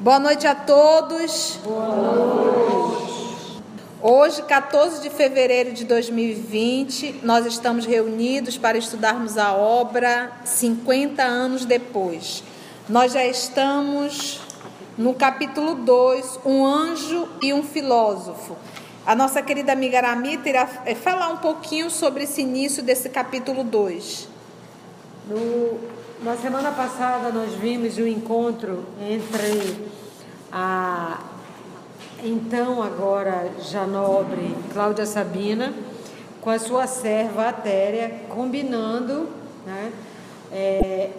Boa noite a todos. Boa noite. Hoje, 14 de fevereiro de 2020, nós estamos reunidos para estudarmos a obra 50 anos depois. Nós já estamos no capítulo 2, Um anjo e um filósofo. A nossa querida amiga Aramita irá eh, falar um pouquinho sobre esse início desse capítulo 2. No na semana passada nós vimos o encontro entre a então agora já nobre Cláudia Sabina com a sua serva Atéria, combinando né, é,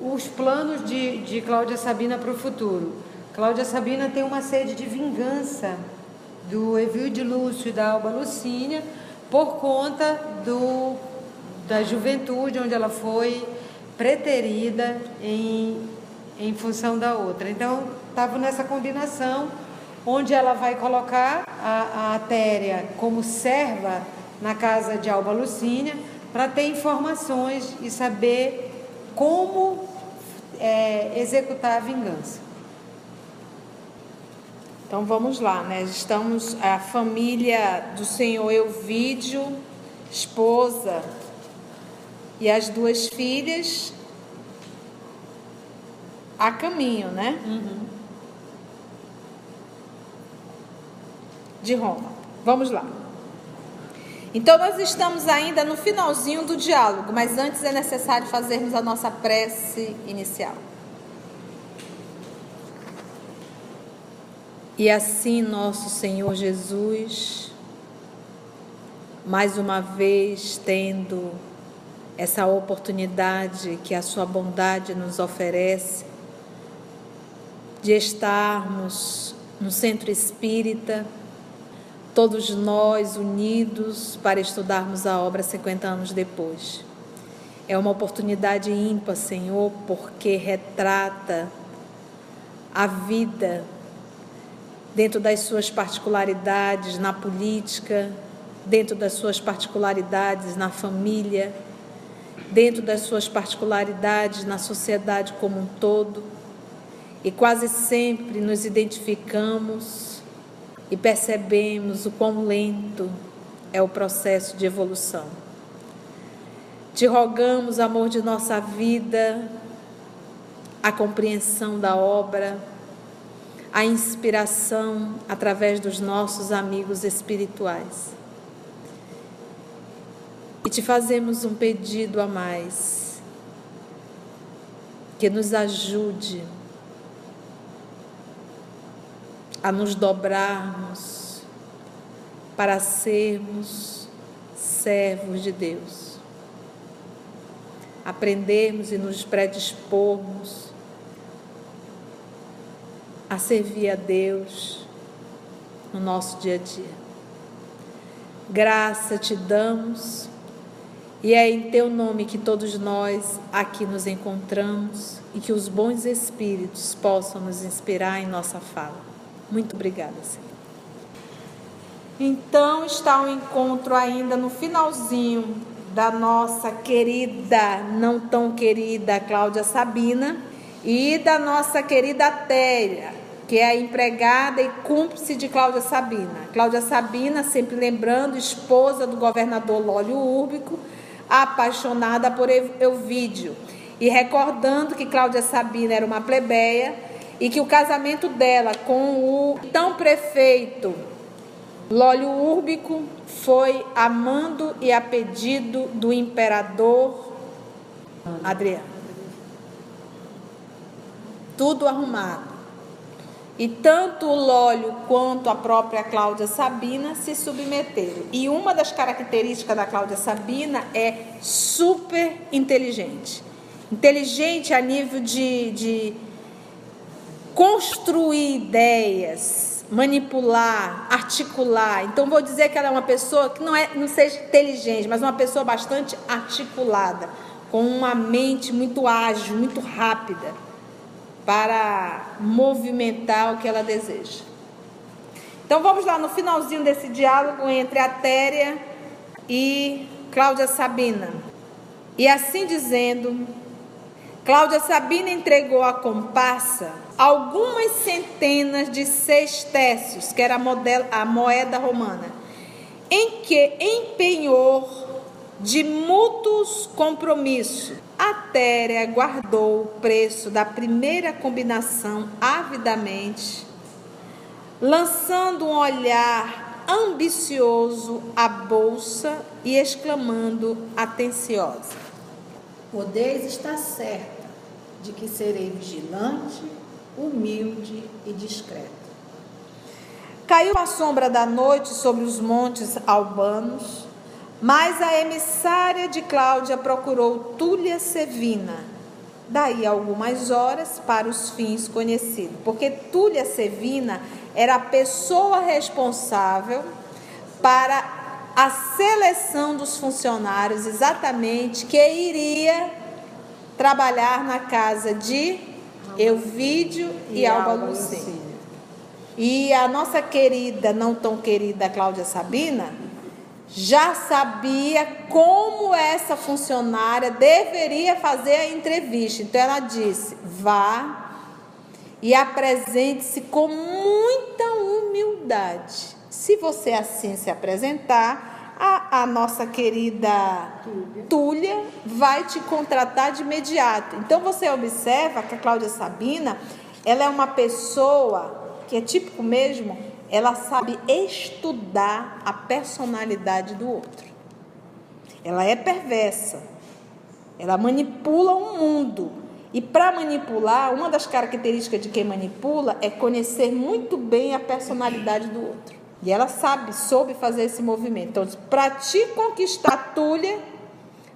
os planos de, de Cláudia Sabina para o futuro. Cláudia Sabina tem uma sede de vingança do Evil de Lúcio e da Alba Lucínia por conta do, da juventude onde ela foi preterida em, em função da outra. Então, estava nessa combinação, onde ela vai colocar a, a como serva na casa de Alba Lucínia, para ter informações e saber como é, executar a vingança. Então vamos lá, né? Estamos a família do senhor Elvídio, esposa e as duas filhas a caminho, né? Uhum. De Roma. Vamos lá. Então nós estamos ainda no finalzinho do diálogo, mas antes é necessário fazermos a nossa prece inicial. E assim, nosso Senhor Jesus, mais uma vez tendo essa oportunidade que a Sua bondade nos oferece de estarmos no centro espírita, todos nós unidos para estudarmos a obra 50 anos depois. É uma oportunidade ímpar, Senhor, porque retrata a vida dentro das suas particularidades na política, dentro das suas particularidades na família dentro das suas particularidades na sociedade como um todo, e quase sempre nos identificamos e percebemos o quão lento é o processo de evolução. Te rogamos, amor de nossa vida, a compreensão da obra, a inspiração através dos nossos amigos espirituais. E te fazemos um pedido a mais, que nos ajude a nos dobrarmos para sermos servos de Deus. Aprendermos e nos predispormos a servir a Deus no nosso dia a dia. Graça te damos e é em teu nome que todos nós aqui nos encontramos e que os bons espíritos possam nos inspirar em nossa fala. Muito obrigada, Senhor. Então está o encontro ainda no finalzinho da nossa querida, não tão querida Cláudia Sabina e da nossa querida Téria, que é a empregada e cúmplice de Cláudia Sabina. Cláudia Sabina, sempre lembrando, esposa do governador Lólio Úrbico, apaixonada por Elvídio. E recordando que Cláudia Sabina era uma plebeia e que o casamento dela com o então prefeito Lólio Úrbico foi a mando e a pedido do imperador Adriano. Tudo arrumado. E tanto o Lólio quanto a própria Cláudia Sabina se submeteram. E uma das características da Cláudia Sabina é super inteligente. Inteligente a nível de, de construir ideias, manipular, articular. Então vou dizer que ela é uma pessoa que não é não seja inteligente, mas uma pessoa bastante articulada, com uma mente muito ágil, muito rápida para movimentar o que ela deseja. Então vamos lá no finalzinho desse diálogo entre Atéria e Cláudia Sabina. E assim dizendo, Cláudia Sabina entregou à comparsa algumas centenas de sextécios, que era a, modelo, a moeda romana, em que empenhou de mútuos compromissos. A Téria guardou o preço da primeira combinação avidamente, lançando um olhar ambicioso à bolsa e exclamando atenciosa: Podeis estar certa de que serei vigilante, humilde e discreta. Caiu a sombra da noite sobre os montes albanos, mas a emissária de Cláudia procurou Túlia Sevina, daí algumas horas para os fins conhecidos, porque Túlia Sevina era a pessoa responsável para a seleção dos funcionários exatamente que iria trabalhar na casa de Euvídio e, e Alba Lucínia. E a nossa querida, não tão querida Cláudia Sabina, já sabia como essa funcionária deveria fazer a entrevista. Então ela disse: vá e apresente-se com muita humildade. Se você assim se apresentar, a, a nossa querida Túlia. Túlia vai te contratar de imediato. Então você observa que a Cláudia Sabina, ela é uma pessoa que é típico mesmo, ela sabe estudar a personalidade do outro. Ela é perversa. Ela manipula o mundo. E para manipular, uma das características de quem manipula é conhecer muito bem a personalidade do outro. E ela sabe, soube fazer esse movimento. Então, para te conquistar a Túlia,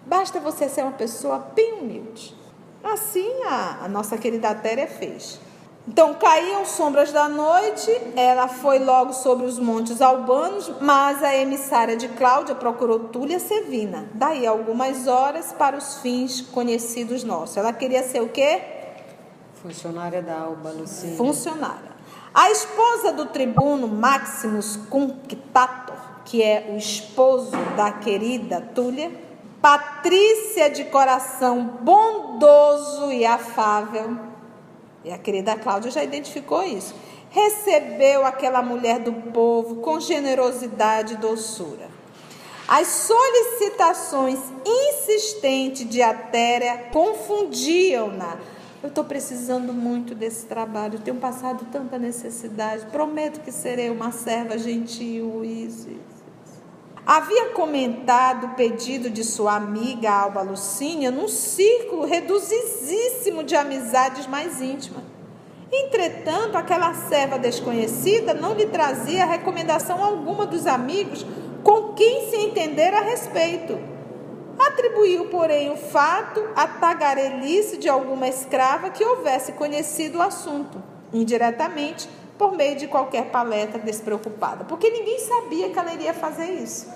basta você ser uma pessoa bem humilde. Assim a, a nossa querida Téria fez. Então caíam sombras da noite, ela foi logo sobre os montes albanos, mas a emissária de Cláudia procurou Túlia Sevina. Daí algumas horas para os fins conhecidos nossos. Ela queria ser o quê? Funcionária da Alba Lucinha. Funcionária. A esposa do tribuno Maximus Cunctator, que é o esposo da querida Túlia, Patrícia de coração bondoso e afável, e a querida Cláudia já identificou isso, recebeu aquela mulher do povo com generosidade e doçura. As solicitações insistentes de Atéria confundiam-na eu estou precisando muito desse trabalho, tenho passado tanta necessidade. Prometo que serei uma serva gentil. Isso, isso. Havia comentado o pedido de sua amiga Alba Lucínia num círculo reduzidíssimo de amizades mais íntimas. Entretanto, aquela serva desconhecida não lhe trazia recomendação alguma dos amigos com quem se entender a respeito. Atribuiu, porém, o fato à tagarelice de alguma escrava que houvesse conhecido o assunto, indiretamente, por meio de qualquer palestra despreocupada, porque ninguém sabia que ela iria fazer isso.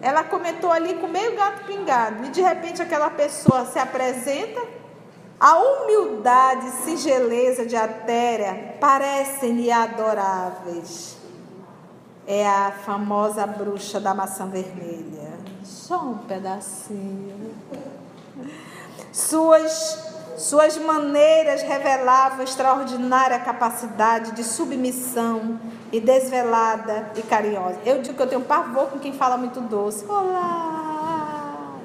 Ela comentou ali com meio gato pingado, e de repente aquela pessoa se apresenta. A humildade e singeleza de Atéria parecem-lhe adoráveis. É a famosa bruxa da maçã vermelha só um pedacinho. Suas, suas maneiras revelavam extraordinária capacidade de submissão e desvelada e carinhosa. Eu digo que eu tenho pavor com quem fala muito doce. Olá!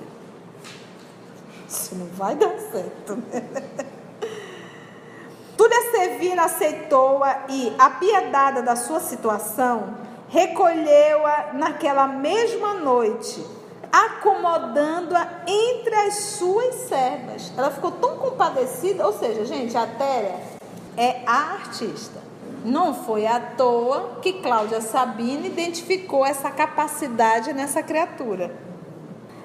Isso não vai dar certo. Túlia Sevina aceitou-a e, apiedada da sua situação, recolheu-a naquela mesma noite acomodando-a entre as suas servas. Ela ficou tão compadecida, ou seja, gente, a Téria é a artista. Não foi à toa que Cláudia Sabina identificou essa capacidade nessa criatura.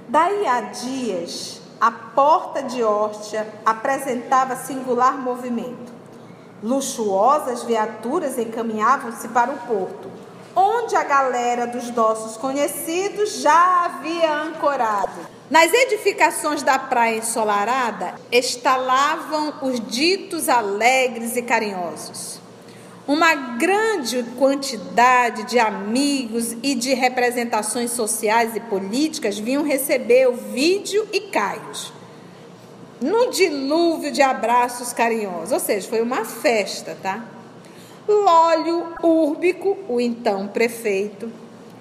Daí a dias, a porta de Órtia apresentava singular movimento. Luxuosas viaturas encaminhavam-se para o porto onde a galera dos nossos conhecidos já havia ancorado. Nas edificações da praia ensolarada, estalavam os ditos alegres e carinhosos. Uma grande quantidade de amigos e de representações sociais e políticas vinham receber o vídeo e Caios. num dilúvio de abraços carinhosos. Ou seja, foi uma festa, tá? Lólio Úrbico, o então prefeito,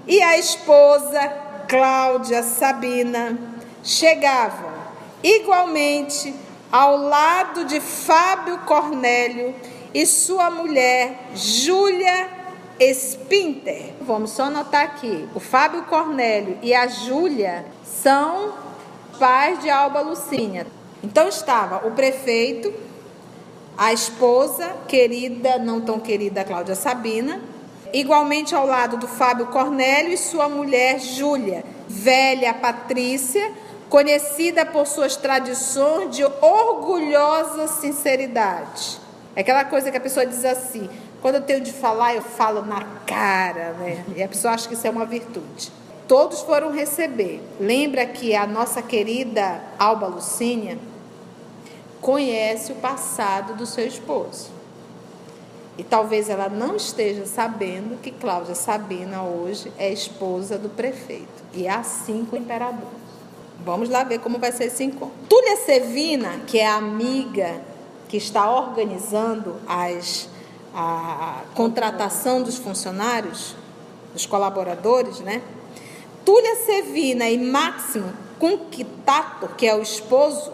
e a esposa Cláudia Sabina chegavam igualmente ao lado de Fábio Cornélio e sua mulher Júlia Spinter. Vamos só notar aqui: o Fábio Cornélio e a Júlia são pais de Alba Lucínia. Então estava o prefeito, a esposa, querida, não tão querida Cláudia Sabina, igualmente ao lado do Fábio Cornélio e sua mulher Júlia, velha Patrícia, conhecida por suas tradições de orgulhosa sinceridade. É aquela coisa que a pessoa diz assim: quando eu tenho de falar, eu falo na cara, né? E a pessoa acha que isso é uma virtude. Todos foram receber. Lembra que a nossa querida Alba Lucínia conhece o passado do seu esposo. E talvez ela não esteja sabendo que Cláudia Sabina hoje é esposa do prefeito. E é assim com o imperador. Vamos lá ver como vai ser esse encontro. Túlia Sevina, que é amiga que está organizando as, a, a contratação dos funcionários, dos colaboradores, né? Túlia Sevina e Máximo Conquitato, que é o esposo,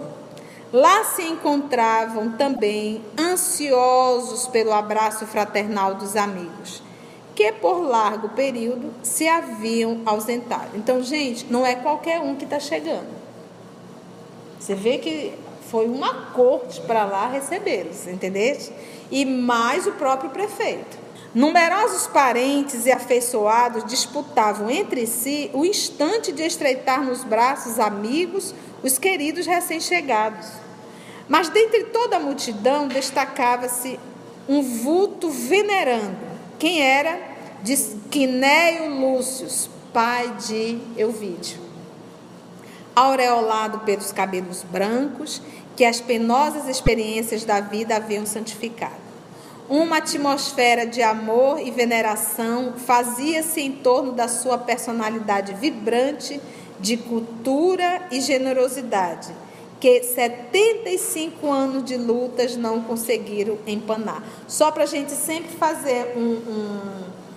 lá se encontravam também ansiosos pelo abraço fraternal dos amigos, que por largo período se haviam ausentado. Então, gente, não é qualquer um que está chegando. Você vê que foi uma corte para lá recebê-los, entendeste? E mais o próprio prefeito. Numerosos parentes e afeiçoados disputavam entre si o instante de estreitar nos braços amigos os queridos recém-chegados. Mas dentre toda a multidão destacava-se um vulto venerando. Quem era? De Quinéio Lúcio, pai de Euvídio. Aureolado pelos cabelos brancos que as penosas experiências da vida haviam santificado. Uma atmosfera de amor e veneração fazia-se em torno da sua personalidade vibrante de cultura e generosidade, que 75 anos de lutas não conseguiram empanar. Só para a gente sempre fazer um, um,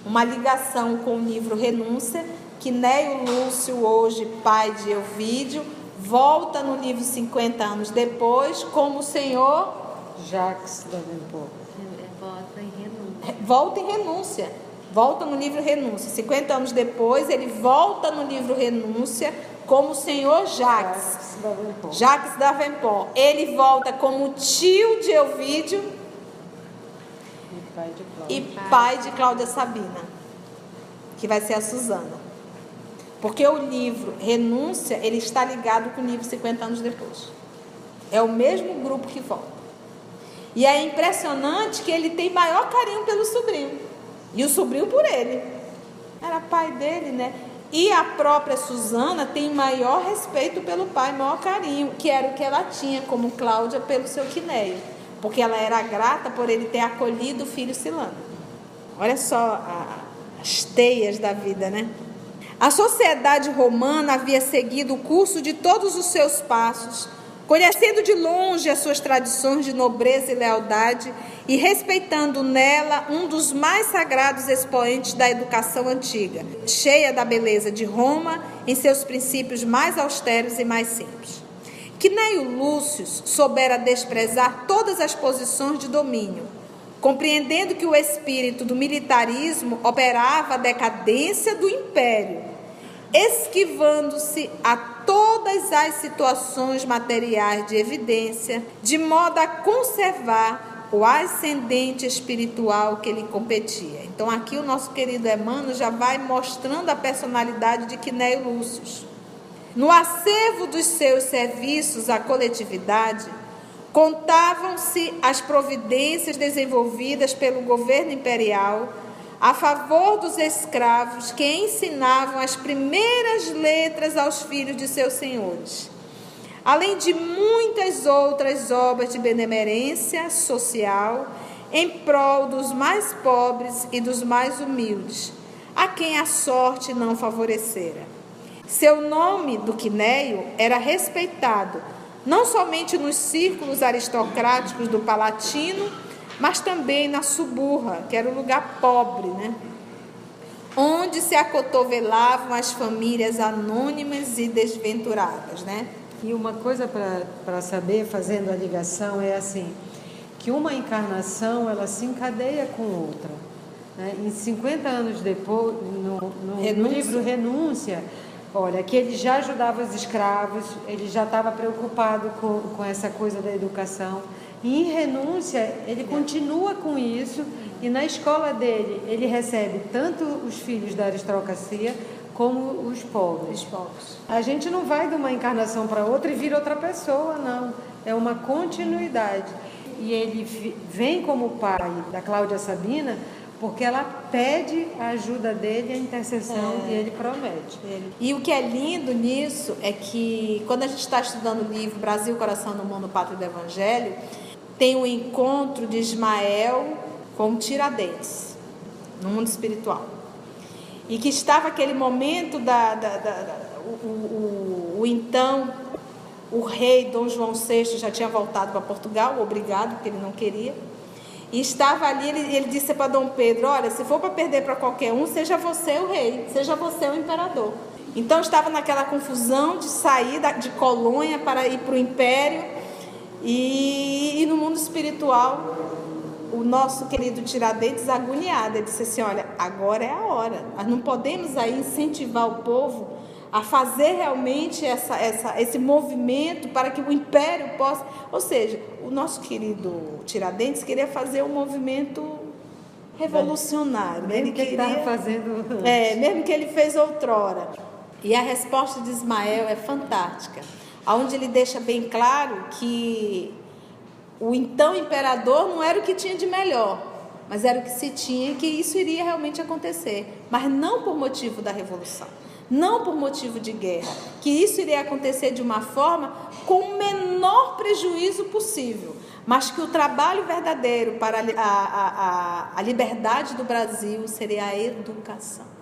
uma ligação com o livro Renúncia, que Neio Lúcio, hoje pai de Elvídio, volta no livro 50 anos depois, como o Senhor Jacques Davenport. Volta em renúncia. Volta no livro Renúncia. 50 anos depois, ele volta no livro Renúncia como o senhor Jacques. Jacques Davenport. Jacques Davenport. Ele volta como tio de Elvídio E pai de Cláudia. e pai de Cláudia Sabina, que vai ser a Suzana. Porque o livro Renúncia, ele está ligado com o livro 50 anos depois. É o mesmo grupo que volta. E é impressionante que ele tem maior carinho pelo sobrinho. E o sobrinho por ele. Era pai dele, né? E a própria Suzana tem maior respeito pelo pai, maior carinho, que era o que ela tinha, como Cláudia, pelo seu Quinéio. Porque ela era grata por ele ter acolhido o filho Silano. Olha só a- as teias da vida, né? A sociedade romana havia seguido o curso de todos os seus passos, conhecendo de longe as suas tradições de nobreza e lealdade e respeitando nela um dos mais sagrados expoentes da educação antiga, cheia da beleza de Roma em seus princípios mais austeros e mais simples. Quinéio Lúcio soubera desprezar todas as posições de domínio, compreendendo que o espírito do militarismo operava a decadência do império, esquivando-se a todas as situações materiais de evidência, de modo a conservar o ascendente espiritual que lhe competia. Então, aqui o nosso querido Emmanuel já vai mostrando a personalidade de Quinéio Lúcio. No acervo dos seus serviços à coletividade, contavam-se as providências desenvolvidas pelo governo imperial a favor dos escravos que ensinavam as primeiras letras aos filhos de seus senhores, além de muitas outras obras de benemerência social em prol dos mais pobres e dos mais humildes, a quem a sorte não favorecera. Seu nome do Quinéio era respeitado não somente nos círculos aristocráticos do Palatino, mas também na Suburra, que era o lugar pobre, né? onde se acotovelavam as famílias anônimas e desventuradas, né? E uma coisa para saber, fazendo a ligação, é assim, que uma encarnação, ela se encadeia com outra. Né? Em 50 anos depois, no, no, no livro Renúncia, olha, que ele já ajudava os escravos, ele já estava preocupado com, com essa coisa da educação. E em renúncia, ele continua com isso e na escola dele, ele recebe tanto os filhos da aristocracia como os pobres. Os pobres. A gente não vai de uma encarnação para outra e vira outra pessoa, não. É uma continuidade. E ele vem como pai da Cláudia Sabina porque ela pede a ajuda dele, a intercessão, é. e ele promete. E o que é lindo nisso é que, quando a gente está estudando o livro Brasil, Coração no Mundo, Pátria do Evangelho, tem o encontro de Ismael com Tiradentes, no mundo espiritual. E que estava aquele momento da, da, da, da o, o, o, então o rei Dom João VI já tinha voltado para Portugal, obrigado, porque ele não queria. E estava ali, ele, ele disse para Dom Pedro: Olha, se for para perder para qualquer um, seja você o rei, seja você o imperador. Então estava naquela confusão de sair de Colônia para ir para o império. E, e no mundo espiritual, o nosso querido Tiradentes agoniado, ele disse assim: olha, agora é a hora. Nós não podemos aí incentivar o povo a fazer realmente essa, essa, esse movimento para que o império possa. Ou seja, o nosso querido Tiradentes queria fazer um movimento revolucionário. Mesmo ele que ele estava fazendo. É, mesmo que ele fez outrora. E a resposta de Ismael é fantástica, onde ele deixa bem claro que o então imperador não era o que tinha de melhor, mas era o que se tinha que isso iria realmente acontecer, mas não por motivo da revolução, não por motivo de guerra, que isso iria acontecer de uma forma com o menor prejuízo possível, mas que o trabalho verdadeiro para a, a, a, a liberdade do Brasil seria a educação.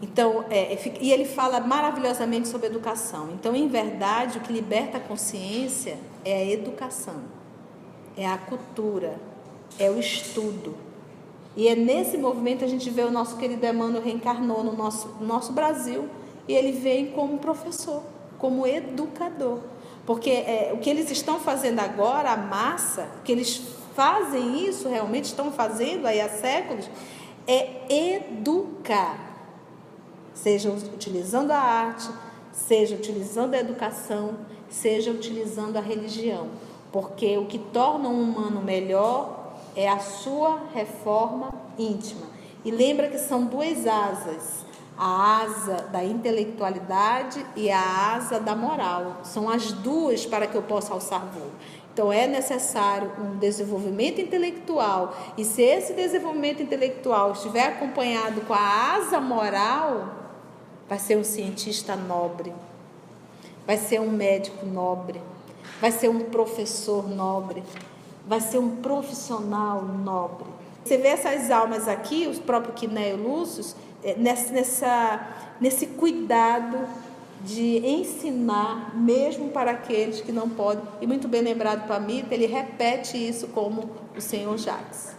Então, é, é e ele fala maravilhosamente sobre educação. Então, em verdade, o que liberta a consciência é a educação é a cultura, é o estudo. E é nesse movimento a gente vê o nosso querido Emmanuel reencarnou no nosso, nosso Brasil e ele vem como professor, como educador. Porque é, o que eles estão fazendo agora, a massa, que eles fazem isso, realmente estão fazendo aí há séculos, é educar. Seja utilizando a arte, seja utilizando a educação, seja utilizando a religião porque o que torna um humano melhor é a sua reforma íntima. E lembra que são duas asas: a asa da intelectualidade e a asa da moral. São as duas para que eu possa alçar voo. Então é necessário um desenvolvimento intelectual. E se esse desenvolvimento intelectual estiver acompanhado com a asa moral, vai ser um cientista nobre, vai ser um médico nobre, vai ser um professor nobre, vai ser um profissional nobre. Você vê essas almas aqui, os próprios Quinéio Lúcius, é, nessa, nesse cuidado de ensinar, mesmo para aqueles que não podem. E muito bem lembrado para mim, ele repete isso como o senhor Jacques.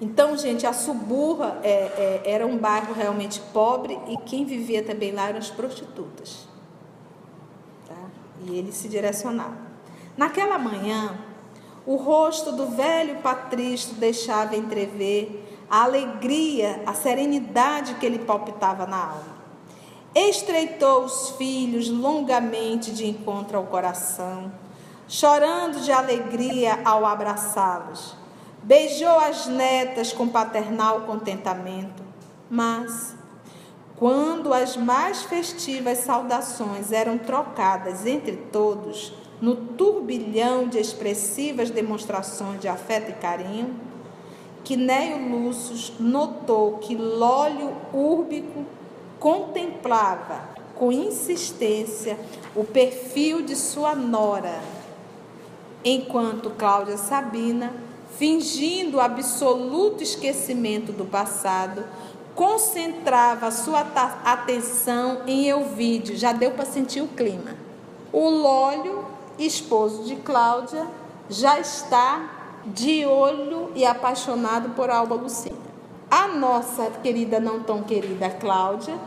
Então, gente, a Suburra é, é, era um bairro realmente pobre e quem vivia também lá eram as prostitutas. E ele se direcionava. Naquela manhã, o rosto do velho patrício deixava entrever a alegria, a serenidade que ele palpitava na alma. Estreitou os filhos longamente de encontro ao coração, chorando de alegria ao abraçá-los. Beijou as netas com paternal contentamento, mas quando as mais festivas saudações eram trocadas entre todos, no turbilhão de expressivas demonstrações de afeto e carinho, Quinéio Lúcius notou que Lólio Úrbico contemplava com insistência o perfil de sua nora, enquanto Cláudia Sabina, fingindo absoluto esquecimento do passado, concentrava sua atenção em Euvídio, já deu para sentir o clima. O Lólio, esposo de Cláudia, já está de olho e apaixonado por Alba Lucina. A nossa querida, não tão querida Cláudia,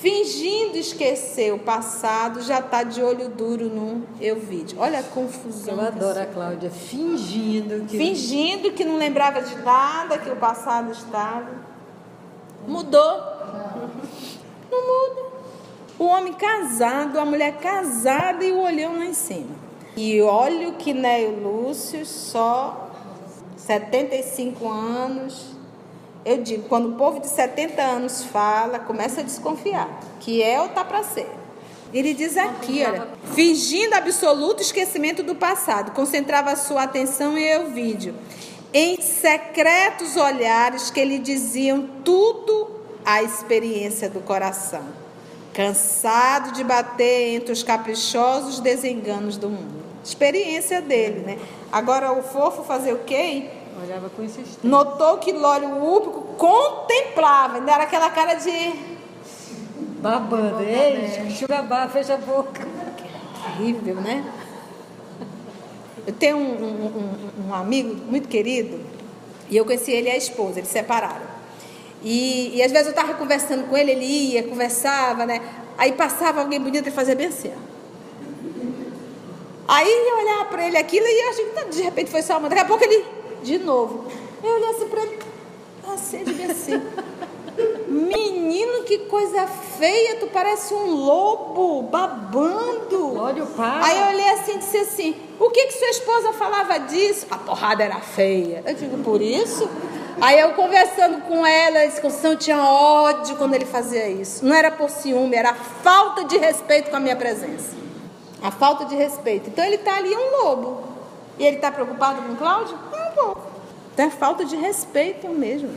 fingindo esquecer o passado, já está de olho duro no eu vídeo. Olha a confusão. Eu adoro a Cláudia, fingindo que. Fingindo que não lembrava de nada, que o passado estava. Mudou. Não muda. O homem casado, a mulher casada e o olhão lá em cima. E olha o que Neo Lúcio, só 75 anos. Eu digo, quando o povo de 70 anos fala, começa a desconfiar que é ou tá para ser. Ele diz aqui, olha, fingindo absoluto esquecimento do passado, concentrava sua atenção em eu vídeo, em secretos olhares que lhe diziam tudo a experiência do coração, cansado de bater entre os caprichosos desenganos do mundo. Experiência dele, né? Agora o fofo fazer o quê? Olhava com insistência. Notou que Lólio Úpico contemplava, ainda era aquela cara de Babando. Ei, barra, fecha a boca. terrível, né? Eu tenho um, um- um- um amigo muito querido e eu conheci ele e a esposa, eles se separaram. E, e às vezes eu estava conversando com ele, ele ia, conversava, né? Aí passava alguém bonito e fazia bem assim. ó. Aí eu olhava para ele aquilo e eu achei que de repente foi só uma. Daqui a pouco ele, de novo. Eu olhei assim para ele, assim, de bem assim. Menino, que coisa feia, tu parece um lobo babando. Olha o pai. Aí eu olhei assim e disse assim: O que que sua esposa falava disso? A porrada era feia. Eu digo, por isso? Aí eu conversando com ela, esse Conceição tinha ódio quando ele fazia isso. Não era por ciúme, era falta de respeito com a minha presença. A falta de respeito. Então ele está ali um lobo. E ele está preocupado com Cláudio? Pouco. Então é falta de respeito mesmo.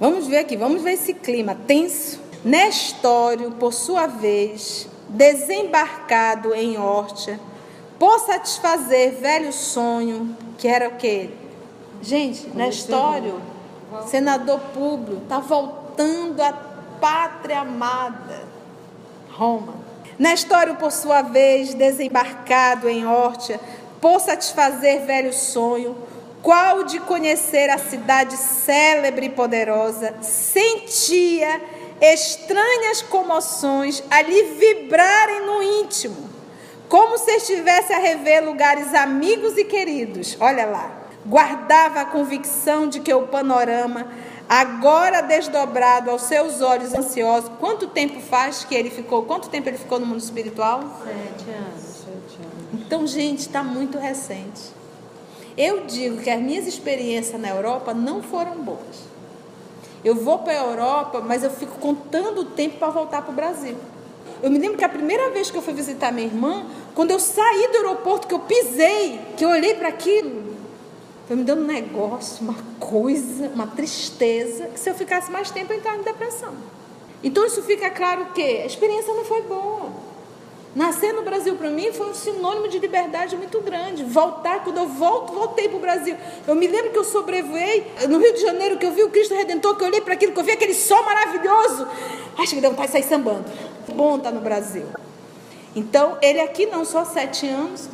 Vamos ver aqui, vamos ver esse clima tenso. Nestório, por sua vez, desembarcado em Órtia, por satisfazer velho sonho, que era o quê? Gente, Nestório, senador Públio, está voltando à pátria amada, Roma. Nestório, por sua vez, desembarcado em Órtia, por satisfazer velho sonho, qual de conhecer a cidade célebre e poderosa, sentia estranhas comoções a lhe vibrarem no íntimo, como se estivesse a rever lugares amigos e queridos. Olha lá. Guardava a convicção de que o panorama, agora desdobrado aos seus olhos ansiosos, quanto tempo faz que ele ficou? Quanto tempo ele ficou no mundo espiritual? Sete anos. Então, gente, está muito recente. Eu digo que as minhas experiências na Europa não foram boas. Eu vou para a Europa, mas eu fico contando o tempo para voltar para o Brasil. Eu me lembro que a primeira vez que eu fui visitar minha irmã, quando eu saí do aeroporto, que eu pisei, que eu olhei para aquilo, foi me dando um negócio, uma coisa, uma tristeza, que se eu ficasse mais tempo eu entrava em depressão. Então isso fica claro que a experiência não foi boa. Nascer no Brasil para mim foi um sinônimo de liberdade muito grande. Voltar, quando eu volto, voltei para o Brasil. Eu me lembro que eu sobrevoei no Rio de Janeiro, que eu vi o Cristo Redentor, que eu olhei para aquilo, que eu vi aquele sol maravilhoso. Acho que deu de sair sambando. Bom estar no Brasil. Então, ele aqui não só sete anos,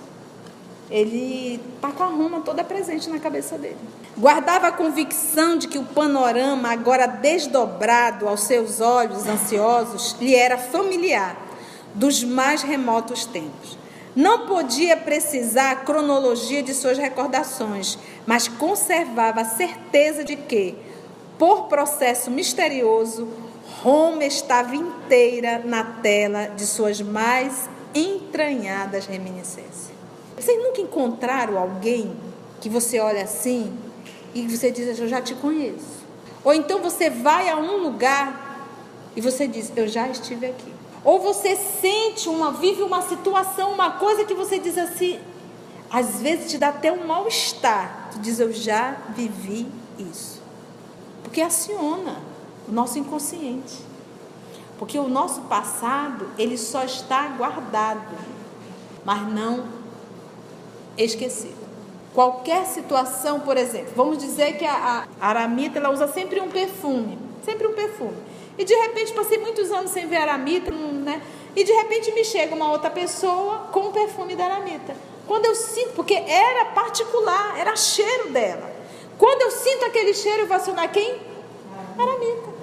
ele está com a Roma toda presente na cabeça dele. Guardava a convicção de que o panorama, agora desdobrado aos seus olhos ansiosos, lhe era familiar dos mais remotos tempos. Não podia precisar a cronologia de suas recordações, mas conservava a certeza de que, por processo misterioso, Roma estava inteira na tela de suas mais entranhadas reminiscências. Vocês nunca encontraram alguém que você olha assim e você diz, eu já te conheço? Ou então você vai a um lugar e você diz, eu já estive aqui. Ou você sente uma, vive uma situação, uma coisa que você diz assim, às vezes te dá até um mal-estar. Tu diz, eu já vivi isso. Porque aciona o nosso inconsciente. Porque o nosso passado, ele só está guardado, mas não esquecido. Qualquer situação, por exemplo, vamos dizer que a, a aramita ela usa sempre um perfume, sempre um perfume. E de repente passei muitos anos sem ver aramita, né? e de repente me chega uma outra pessoa com o perfume da Aramita. Quando eu sinto, porque era particular, era cheiro dela. Quando eu sinto aquele cheiro, eu vou acionar quem? Aramita.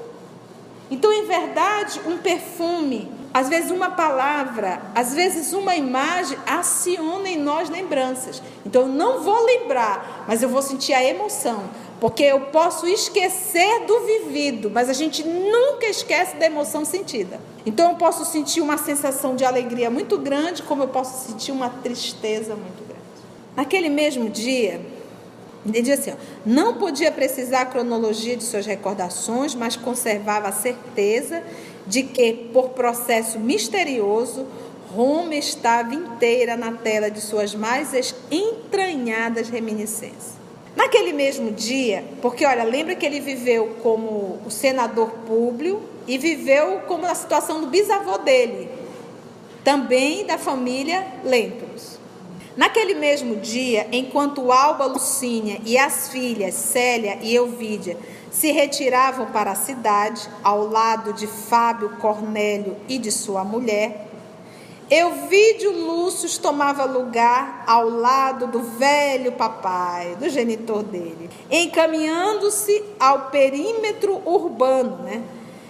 Então, em verdade, um perfume, às vezes uma palavra, às vezes uma imagem, aciona em nós lembranças. Então, eu não vou lembrar, mas eu vou sentir a emoção. Porque eu posso esquecer do vivido, mas a gente nunca esquece da emoção sentida. Então eu posso sentir uma sensação de alegria muito grande, como eu posso sentir uma tristeza muito grande. Naquele mesmo dia, ele assim: ó, não podia precisar a cronologia de suas recordações, mas conservava a certeza de que, por processo misterioso, Roma estava inteira na tela de suas mais entranhadas reminiscências. Naquele mesmo dia, porque olha, lembra que ele viveu como o senador Públio e viveu como na situação do bisavô dele, também da família Lentulus. Naquele mesmo dia, enquanto Alba Lucínia e as filhas Célia e Euvídia se retiravam para a cidade, ao lado de Fábio Cornélio e de sua mulher, Euvídio Lúcio tomava lugar ao lado do velho papai, do genitor dele, encaminhando-se ao perímetro urbano, né?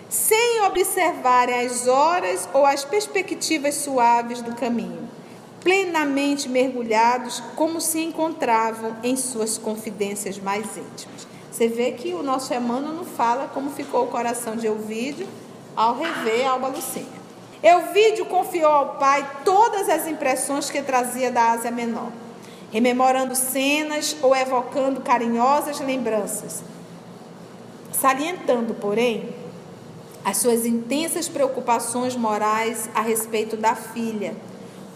sem observarem as horas ou as perspectivas suaves do caminho, plenamente mergulhados como se encontravam em suas confidências mais íntimas. Você vê que o nosso Emmanuel não fala como ficou o coração de Euvídio ao rever Alba Lucínia. Euvídio confiou ao pai todas as impressões que trazia da Ásia Menor, rememorando cenas ou evocando carinhosas lembranças, salientando, porém, as suas intensas preocupações morais a respeito da filha,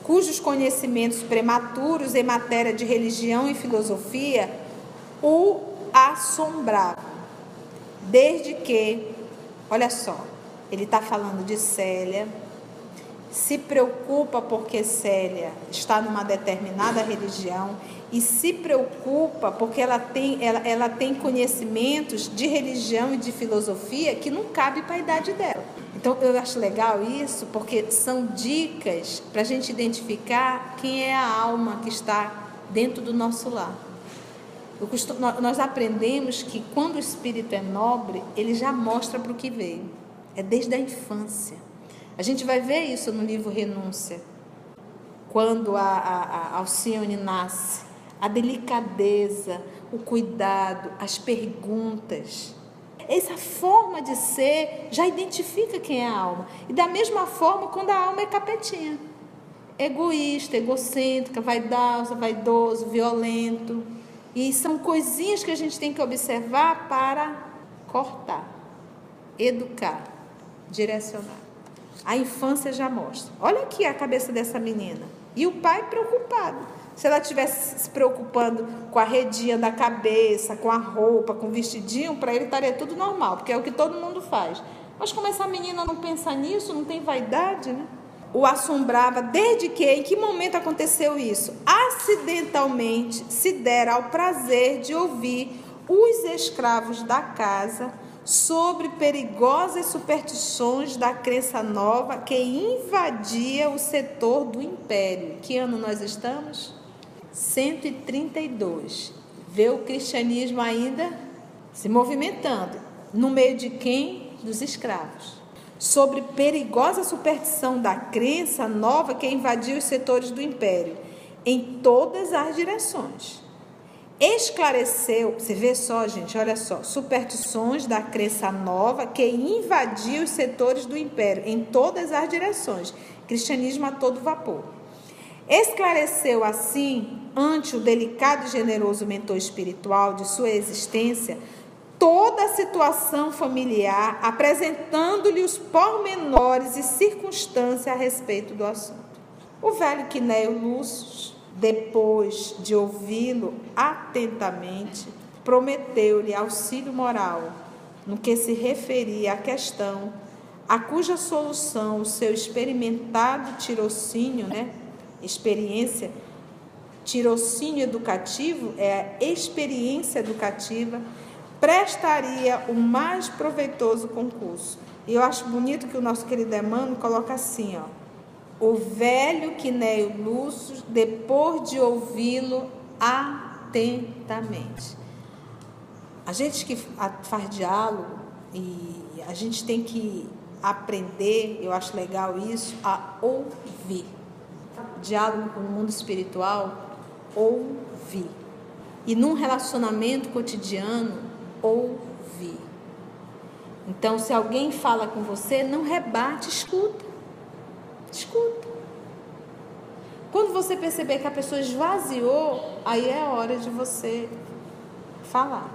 cujos conhecimentos prematuros em matéria de religião e filosofia o assombravam. Desde que, olha só, ele está falando de Célia, se preocupa porque Célia está numa determinada religião e se preocupa porque ela tem, ela, ela tem conhecimentos de religião e de filosofia que não cabe para a idade dela. Então eu acho legal isso porque são dicas para a gente identificar quem é a alma que está dentro do nosso lar. Costumo, nós aprendemos que quando o espírito é nobre, ele já mostra para o que veio. É desde a infância. A gente vai ver isso no livro Renúncia, quando a, a, a Alcione nasce, a delicadeza, o cuidado, as perguntas. Essa forma de ser já identifica quem é a alma. E da mesma forma, quando a alma é capetinha, egoísta, egocêntrica, vaidosa, vaidoso, violento. E são coisinhas que a gente tem que observar para cortar, educar, direcionar. A infância já mostra. Olha aqui a cabeça dessa menina. E o pai preocupado. Se ela estivesse se preocupando com a redinha da cabeça, com a roupa, com o vestidinho, para ele estaria tudo normal, porque é o que todo mundo faz. Mas como essa menina não pensa nisso, não tem vaidade, né? O assombrava desde que, em que momento aconteceu isso? Acidentalmente se dera ao prazer de ouvir os escravos da casa sobre perigosas superstições da crença nova que invadia o setor do império. Que ano nós estamos? 132. Vê o cristianismo ainda se movimentando. No meio de quem? Dos escravos. Sobre perigosa superstição da crença nova que invadia os setores do império, em todas as direções esclareceu, você vê só, gente, olha só, superstições da crença nova que invadiu os setores do império em todas as direções, cristianismo a todo vapor. Esclareceu assim, ante o delicado e generoso mentor espiritual de sua existência, toda a situação familiar, apresentando-lhe os pormenores e circunstâncias a respeito do assunto. O velho Quinéio Lúcio depois de ouvi-lo atentamente, prometeu-lhe auxílio moral no que se referia à questão a cuja solução o seu experimentado tirocínio, né, experiência, tirocínio educativo é a experiência educativa, prestaria o mais proveitoso concurso. E eu acho bonito que o nosso querido Emmanuel coloca assim, ó, o velho Quinéio Lúcio, depois de ouvi-lo atentamente. A gente que faz diálogo e a gente tem que aprender, eu acho legal isso, a ouvir. Diálogo com o mundo espiritual, ouvir. E num relacionamento cotidiano, ouvir. Então, se alguém fala com você, não rebate, escuta. Escuta. Quando você perceber que a pessoa esvaziou, aí é hora de você falar.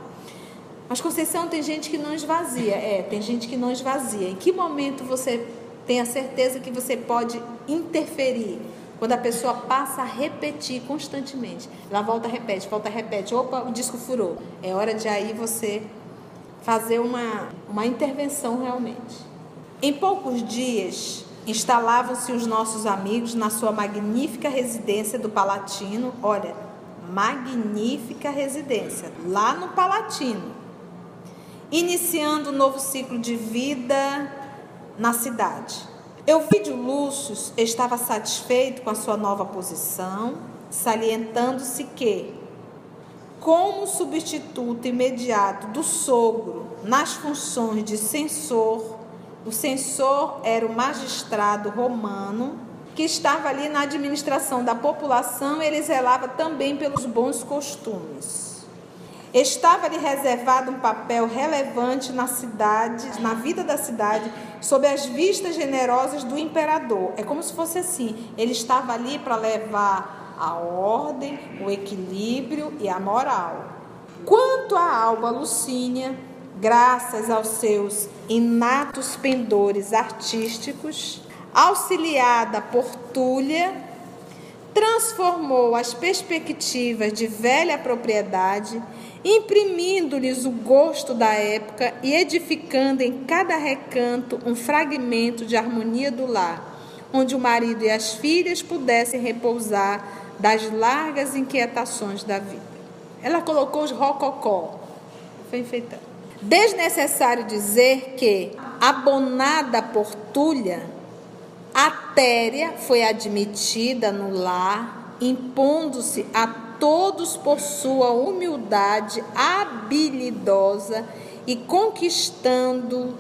Mas Conceição tem gente que não esvazia. É, tem gente que não esvazia. Em que momento você tem a certeza que você pode interferir? Quando a pessoa passa a repetir constantemente. Ela volta, repete, volta, repete. Opa, o disco furou. É hora de aí você fazer uma, uma intervenção realmente. Em poucos dias, instalavam-se os nossos amigos na sua magnífica residência do Palatino. Olha, magnífica residência, lá no Palatino iniciando um novo ciclo de vida na cidade. Euvídio Lúcio estava satisfeito com a sua nova posição, salientando-se que, como substituto imediato do sogro nas funções de censor, o censor era o magistrado romano que estava ali na administração da população, ele zelava também pelos bons costumes. Estava-lhe reservado um papel relevante na cidade, na vida da cidade, sob as vistas generosas do imperador. É como se fosse assim: ele estava ali para levar a ordem, o equilíbrio e a moral. Quanto a Alba Lucínia, graças aos seus inatos pendores artísticos, auxiliada por Túlia, transformou as perspectivas de velha propriedade imprimindo-lhes o gosto da época e edificando em cada recanto um fragmento de harmonia do lar, onde o marido e as filhas pudessem repousar das largas inquietações da vida. Ela colocou os rococó, foi enfeitando. Desnecessário dizer que, abonada por Túlia, a Téria foi admitida no lar, impondo-se a todos por sua humildade habilidosa e conquistando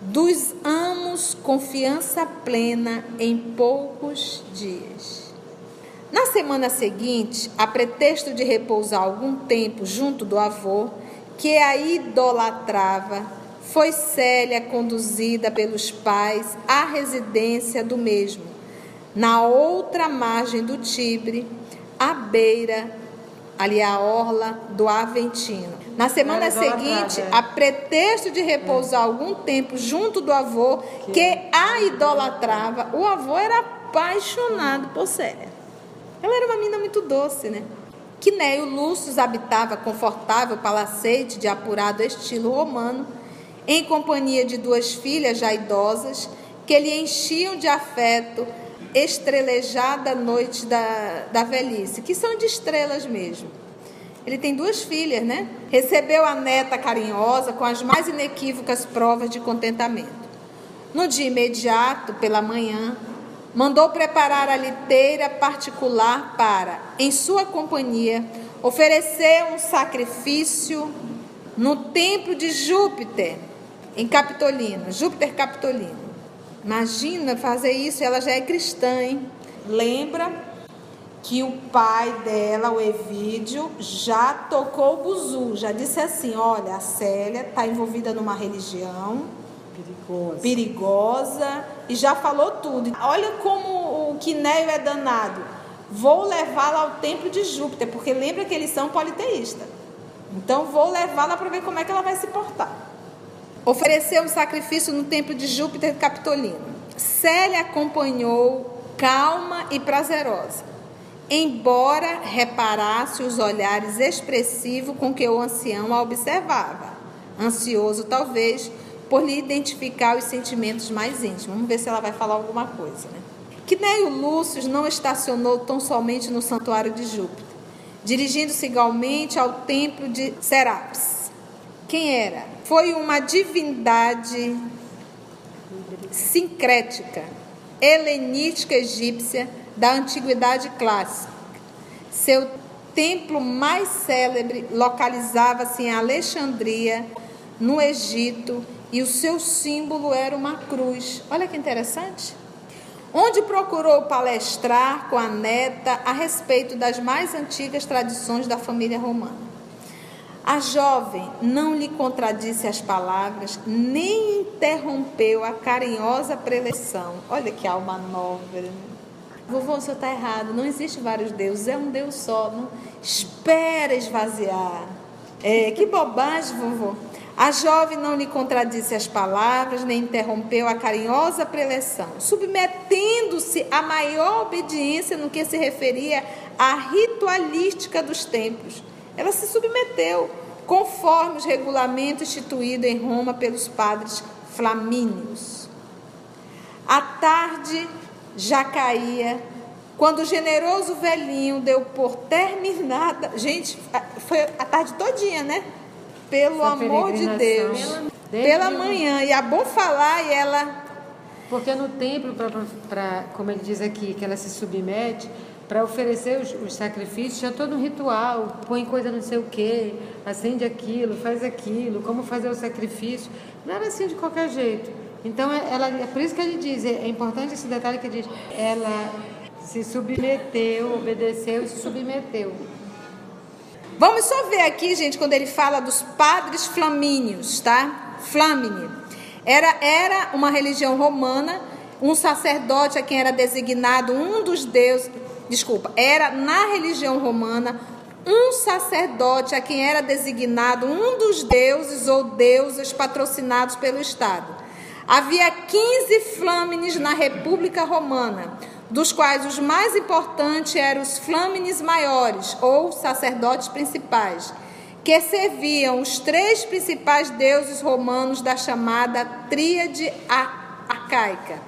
dos amos confiança plena em poucos dias. Na semana seguinte, a pretexto de repousar algum tempo junto do avô, que a idolatrava, foi Célia conduzida pelos pais à residência do mesmo, na outra margem do Tibre, à beira, ali a orla do Aventino. Na semana seguinte, a pretexto de repousar algum tempo junto do avô, que a idolatrava, o avô era apaixonado por Célia. Ela era uma menina muito doce, né? Quinéio Lúcio habitava confortável palacete de apurado estilo romano, em companhia de duas filhas já idosas, que lhe enchiam de afeto estrelejada noite da, da velhice, que são de estrelas mesmo. Ele tem duas filhas, né? Recebeu a neta carinhosa com as mais inequívocas provas de contentamento. No dia imediato, pela manhã, mandou preparar a liteira particular para, em sua companhia, oferecer um sacrifício no templo de Júpiter, em Capitolino, Júpiter Capitolino. Imagina fazer isso, ela já é cristã, hein? Lembra que o pai dela, o Evídio, já tocou o buzu, já disse assim: olha, a Célia está envolvida numa religião perigosa. perigosa e já falou tudo. Olha como o Quinéio é danado. Vou levá-la ao templo de Júpiter, porque lembra que eles são politeístas. Então vou levá-la para ver como é que ela vai se portar ofereceu um sacrifício no templo de Júpiter Capitolino. Célia acompanhou calma e prazerosa, embora reparasse os olhares expressivos com que o ancião a observava, ansioso talvez por lhe identificar os sentimentos mais íntimos. Vamos ver se ela vai falar alguma coisa. Né? Quinéio Lúcio não estacionou tão somente no santuário de Júpiter, dirigindo-se igualmente ao templo de Serapis. Quem era? foi uma divindade sincrética, helenística egípcia da antiguidade clássica. Seu templo mais célebre localizava-se em Alexandria, no Egito, e o seu símbolo era uma cruz. Olha que interessante. Onde procurou palestrar com a neta a respeito das mais antigas tradições da família romana. A jovem não lhe contradisse as palavras, nem interrompeu a carinhosa preleção. Olha que alma nova. Né? Vovô, o senhor está errado. Não existe vários deuses, é um Deus só. Não... Espera esvaziar. É, que bobagem, vovô. A jovem não lhe contradisse as palavras, nem interrompeu a carinhosa preleção, submetendo-se à maior obediência no que se referia à ritualística dos templos. Ela se submeteu, conforme os regulamentos instituídos em Roma pelos padres flamínios. A tarde já caía, quando o generoso velhinho deu por terminada. Gente, foi a tarde todinha, né? Pelo Essa amor de Deus. Pela, manhã. E é bom falar e ela. Porque no templo, pra, pra, como ele diz aqui, que ela se submete, para oferecer os, os, sacrifícios, tinha todo um ritual, põe coisa não sei o quê, acende aquilo, faz aquilo, como fazer o sacrifício. Não era assim de qualquer jeito. Então, é, ela, é por isso que ele diz, é, é importante esse detalhe que ele diz, ela se submeteu, obedeceu e se submeteu. Vamos só ver aqui, gente, quando ele fala dos padres flamínios, tá? Flamine. Era, era uma religião romana, um sacerdote a quem era designado um dos deuses, desculpa, era na religião romana um sacerdote a quem era designado um dos deuses ou deusas patrocinados pelo Estado. Havia 15 flâmines na República Romana, dos quais os mais importantes eram os flâmines maiores, ou sacerdotes principais, que serviam os três principais deuses romanos da chamada Tríade Arcaica.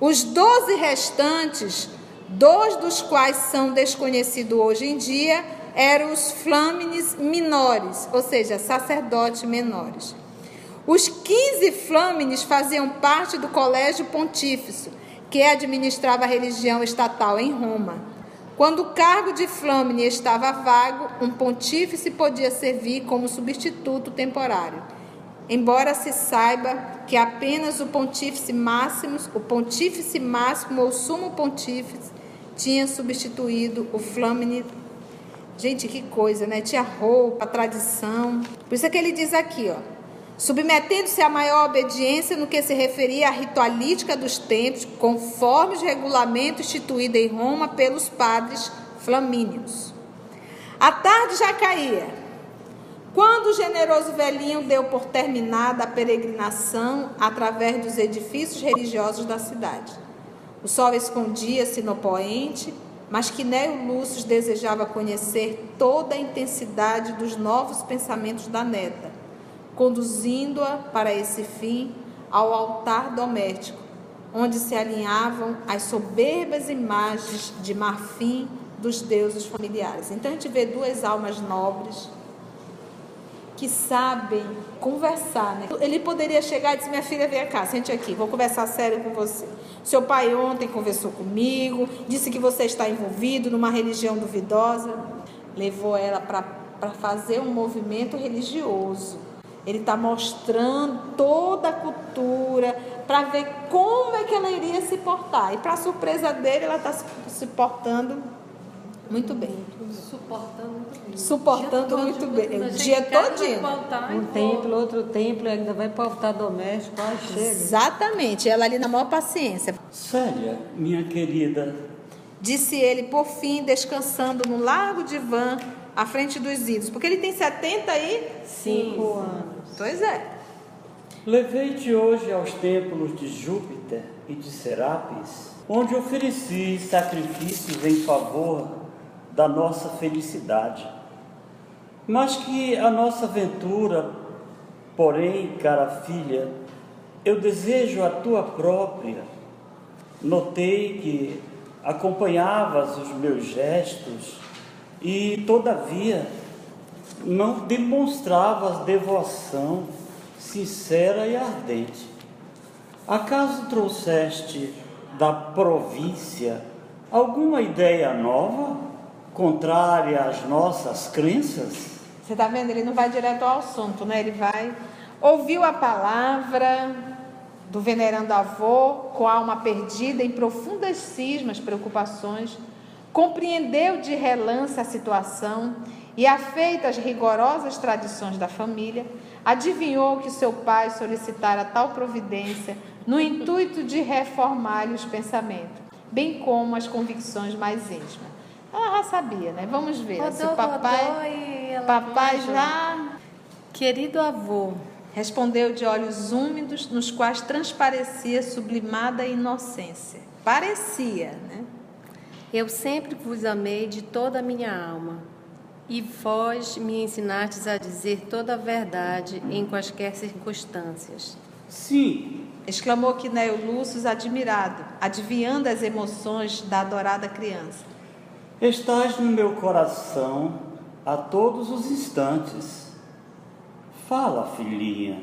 Os doze restantes, dois dos quais são desconhecidos hoje em dia, eram os flâmines menores, ou seja, sacerdotes menores. Os 15 flâmines faziam parte do colégio pontífice, que administrava a religião estatal em Roma. Quando o cargo de flâmine estava vago, um pontífice podia servir como substituto temporário. Embora se saiba que apenas o pontífice máximo, o pontífice máximo ou sumo pontífice tinha substituído o flâmine Gente, que coisa, né? Tinha roupa, tradição. Por isso é que ele diz aqui, ó submetendo-se à maior obediência no que se referia à ritualística dos templos, conforme os regulamentos instituídos em Roma pelos padres flamínios. A tarde já caía. Quando o generoso velhinho deu por terminada a peregrinação através dos edifícios religiosos da cidade. O sol escondia-se no poente, mas Quinéio Lúcio desejava conhecer toda a intensidade dos novos pensamentos da neta conduzindo-a para esse fim ao altar doméstico, onde se alinhavam as soberbas imagens de marfim dos deuses familiares. Então a gente vê duas almas nobres que sabem conversar. Né? Ele poderia chegar e dizer: Minha filha, vem cá, sente aqui, vou conversar sério com você. Seu pai ontem conversou comigo, disse que você está envolvido numa religião duvidosa. Levou ela para fazer um movimento religioso ele está mostrando toda a cultura para ver como é que ela iria se portar. E para surpresa dele, ela está se portando muito bem. Suportando muito bem. Suportando muito bem. O dia todinho. Um templo, outro templo, ainda vai para o altar doméstico. Ah, chega. Exatamente. Ela ali na maior paciência. Célia, minha querida. Disse ele, por fim, descansando no largo divã à frente dos ídolos. Porque ele tem 75 anos. Pois é. Levei-te hoje aos templos de Júpiter e de Serapis, onde ofereci sacrifícios em favor da nossa felicidade. Mas que a nossa aventura, porém, cara filha, eu desejo a tua própria. Notei que acompanhavas os meus gestos e, todavia, não demonstravas devoção sincera e ardente. Acaso trouxeste da província alguma ideia nova, contrária às nossas crenças? Você está vendo? Ele não vai direto ao assunto, né? Ele vai. Ouviu a palavra do venerando avô com a alma perdida em profundas cismas, preocupações, compreendeu de relance a situação e, afeitas as rigorosas tradições da família, adivinhou que seu pai solicitara tal providência no intuito de reformar-lhe os pensamentos, bem como as convicções mais íntimas. Ela já sabia, né? Vamos ver. Rodou, se o papai, papai viajou. já Querido avô, respondeu de olhos úmidos, nos quais transparecia sublimada inocência. Parecia, né? eu sempre vos amei de toda a minha alma, e vós me ensinastes a dizer toda a verdade em quaisquer circunstâncias. Sim, Exclamou Quinéio Lúcio admirado, adivinhando as emoções da adorada criança. estás no meu coração a todos os instantes. Fala, filhinha,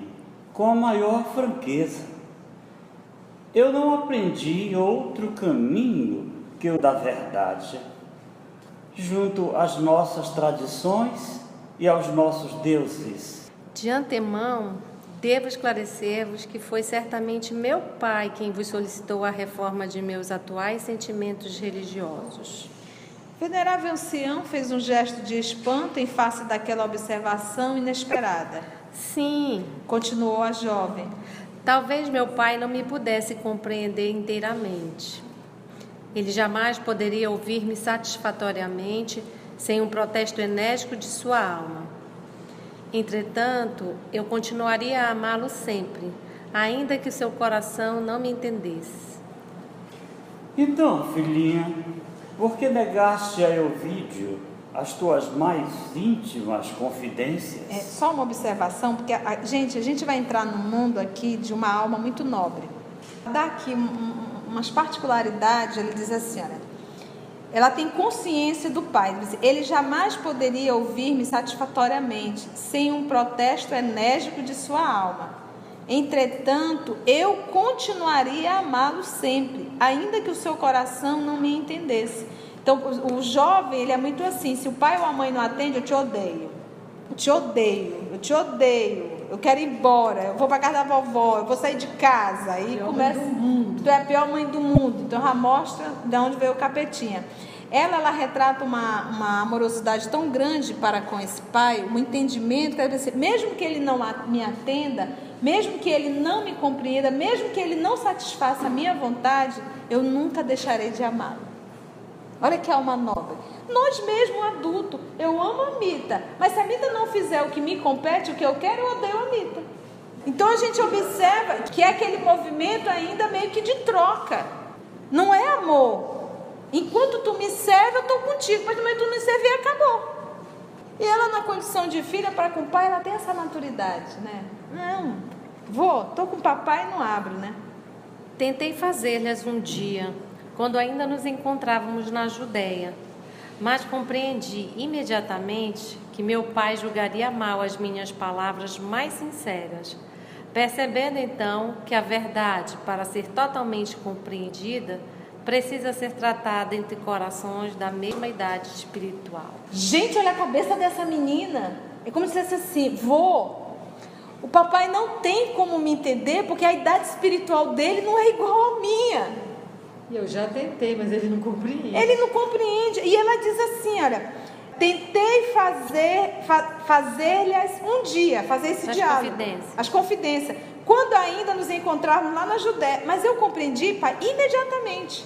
com a maior franqueza. Eu não aprendi outro caminho que o da verdade. Junto às nossas tradições e aos nossos deuses. De antemão, devo esclarecer-vos que foi certamente meu pai quem vos solicitou a reforma de meus atuais sentimentos religiosos. Venerável ancião fez um gesto de espanto em face daquela observação inesperada. Sim, Continuou a jovem. Talvez meu pai não me pudesse compreender inteiramente. Ele jamais poderia ouvir-me satisfatoriamente sem um protesto enérgico de sua alma. Entretanto, eu continuaria a amá-lo sempre, ainda que seu coração não me entendesse. Então, filhinha, por que negaste a Elvídio as tuas mais íntimas confidências? É só uma observação, porque a, gente, a gente vai entrar num mundo aqui de uma alma muito nobre. Dá aqui um- umas particularidades, ele diz assim, olha, ela tem consciência do pai. Ele jamais poderia ouvir-me satisfatoriamente, sem um protesto enérgico de sua alma. Entretanto, eu continuaria a amá-lo sempre, ainda que o seu coração não me entendesse. Então, o jovem, ele é muito assim, se o pai ou a mãe não atende, eu te odeio. Eu te odeio, eu te odeio. Eu quero ir embora, eu vou para casa da vovó, eu vou sair de casa. Aí começa. Tu é a pior mãe do mundo. Então já mostra de onde veio o capetinha. Ela, ela retrata uma, uma amorosidade tão grande para com esse pai, um entendimento, que ela mesmo que ele não me atenda, mesmo que ele não me compreenda, mesmo que ele não satisfaça a minha vontade, eu nunca deixarei de amá-lo. Olha que alma nobre. Nós mesmo, adulto, eu amo a Mita, mas se a Mita não fizer o que me compete, o que eu quero, eu odeio a Mita. Então a gente observa que é aquele movimento ainda meio que de troca. Não é amor. Enquanto tu me serve, eu estou contigo, mas também tu me serve e acabou. E ela, na condição de filha para com o pai, ela tem essa maturidade, né? Não, vou, estou com o papai e não abro, né? Tentei fazer-lhes um dia, quando ainda nos encontrávamos na Judéia, mas compreendi imediatamente que meu pai julgaria mal as minhas palavras mais sinceras. Percebendo então que a verdade, para ser totalmente compreendida, precisa ser tratada entre corações da mesma idade espiritual. Gente, olha a cabeça dessa menina. É como se dissesse assim: vô, o papai não tem como me entender porque a idade espiritual dele não é igual à minha. E eu já tentei, mas ele não compreende. Ele não compreende. E ela diz assim: olha, tentei fazer, fa, fazer-lhes um dia, fazer esse As diálogo. confidências. As confidências. Quando ainda nos encontrarmos lá na Judéia. Mas eu compreendi, pai, imediatamente,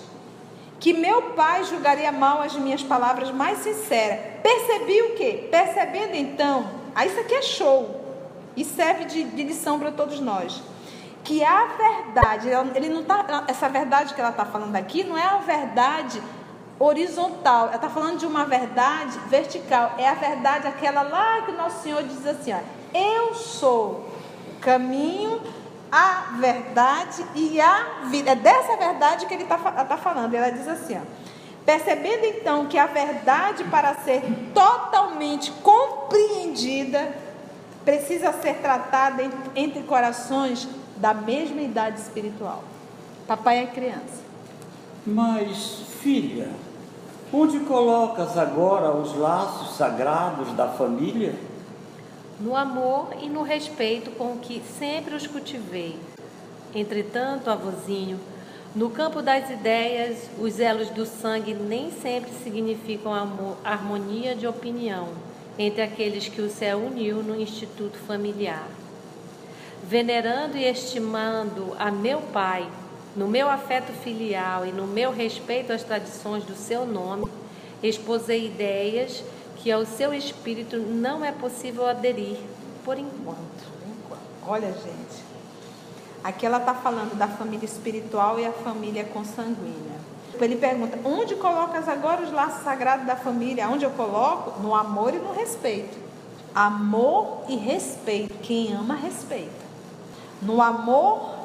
que meu pai julgaria mal as minhas palavras mais sinceras. Percebi o quê? Percebendo então, ah, isso aqui é show. E serve de, de lição para todos nós. Que a verdade, ele não tá, essa verdade que ela está falando aqui não é a verdade horizontal, ela está falando de uma verdade vertical. É a verdade aquela lá que o nosso Senhor diz assim: ó, Eu sou o caminho, a verdade e a vida. É dessa verdade que ele está tá falando. Ela diz assim: ó, Percebendo então que a verdade, para ser totalmente compreendida, precisa ser tratada en- entre corações da mesma idade espiritual. Papai é criança. Mas, filha, onde colocas agora os laços sagrados da família? No amor e no respeito com que sempre os cultivei. Entretanto, avôzinho, no campo das ideias, os elos do sangue nem sempre significam amor, harmonia de opinião entre aqueles que o céu uniu no instituto familiar. Venerando e estimando a meu pai, no meu afeto filial e no meu respeito às tradições do seu nome, exposei ideias que ao seu espírito não é possível aderir por enquanto. Olha, gente, aqui ela está falando da família espiritual e a família consanguínea. Ele pergunta: onde colocas agora os laços sagrados da família? Onde eu coloco? No amor e no respeito. Amor e respeito. Quem ama, respeita. No amor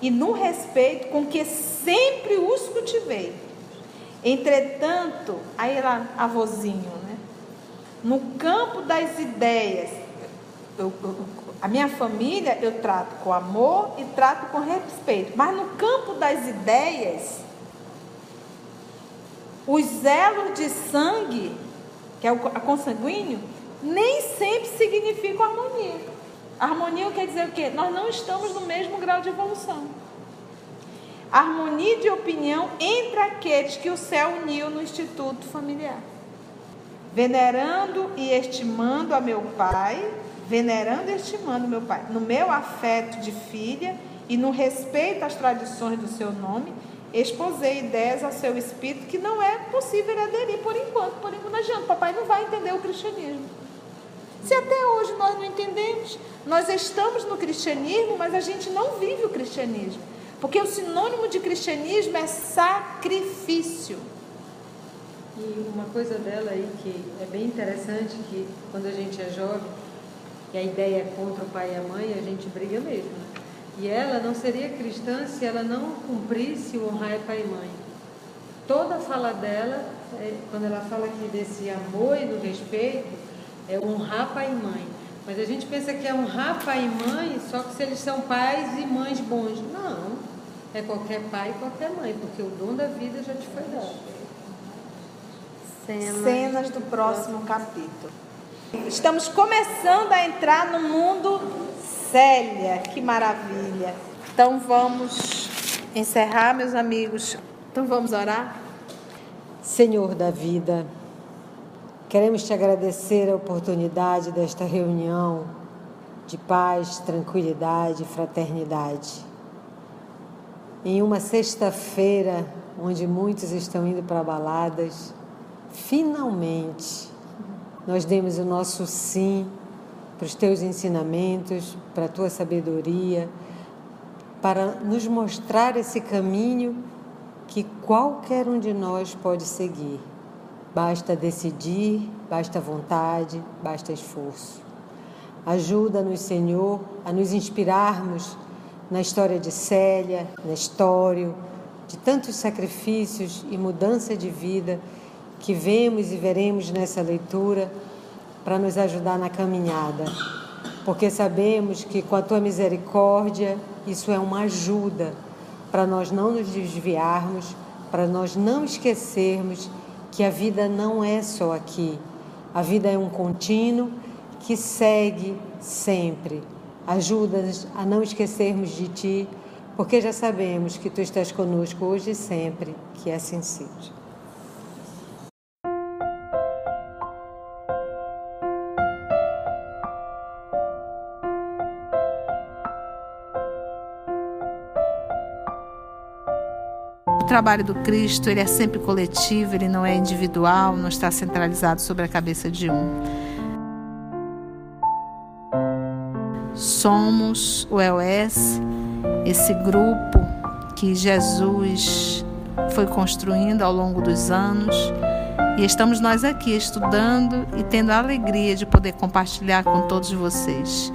e no respeito com que sempre os cultivei. Entretanto, aí ela, avôzinho, né? No campo das ideias, eu, eu, a minha família eu trato com amor e trato com respeito. Mas no campo das ideias, os elos de sangue, que é o consanguíneo, nem sempre significam harmonia. Harmonia quer dizer o quê? Nós não estamos no mesmo grau de evolução. Harmonia de opinião entre aqueles que o céu uniu no instituto familiar. Venerando e estimando a meu pai, venerando e estimando meu pai, no meu afeto de filha e no respeito às tradições do seu nome, exposei ideias ao seu espírito que não é possível aderir por enquanto, por enquanto adianta, papai não vai entender o cristianismo. Se até nós não entendemos, nós estamos no cristianismo, mas a gente não vive o cristianismo. Porque o sinônimo de cristianismo é sacrifício. E uma coisa dela aí que é bem interessante, que quando a gente é jovem, e a ideia é contra o pai e a mãe, a gente briga mesmo. Né? E ela não seria cristã se ela não cumprisse o honrar pai e mãe. Toda a fala dela, é, quando ela fala aqui desse amor e do respeito, é honrar pai e mãe. Mas a gente pensa que é honrar pai e mãe só que se eles são pais e mães bons. Não, é qualquer pai e qualquer mãe, porque o dom da vida já te foi dado. Cenas, Cenas do próximo capítulo. Estamos começando a entrar no mundo Célia, que maravilha. Então vamos encerrar, meus amigos. Então vamos orar. Senhor da vida, Queremos te agradecer a oportunidade desta reunião de paz, tranquilidade e fraternidade. Em uma sexta-feira, onde muitos estão indo para baladas, finalmente nós demos o nosso sim para os teus ensinamentos, para a tua sabedoria, para nos mostrar esse caminho que qualquer um de nós pode seguir. Basta decidir, basta vontade, basta esforço. Ajuda-nos, Senhor, a nos inspirarmos na história de Célia, na história de tantos sacrifícios e mudança de vida que vemos e veremos nessa leitura para nos ajudar na caminhada. Porque sabemos que com a tua misericórdia isso é uma ajuda para nós não nos desviarmos, para nós não esquecermos que a vida não é só aqui. A vida é um contínuo que segue sempre. Ajuda-nos a não esquecermos de Ti, porque já sabemos que Tu estás conosco hoje e sempre, que assim seja. Trabalho do Cristo ele é sempre coletivo, ele não é individual, não está centralizado sobre a cabeça de um. Somos o EOS, esse grupo que Jesus foi construindo ao longo dos anos. E estamos nós aqui estudando e tendo a alegria de poder compartilhar com todos vocês.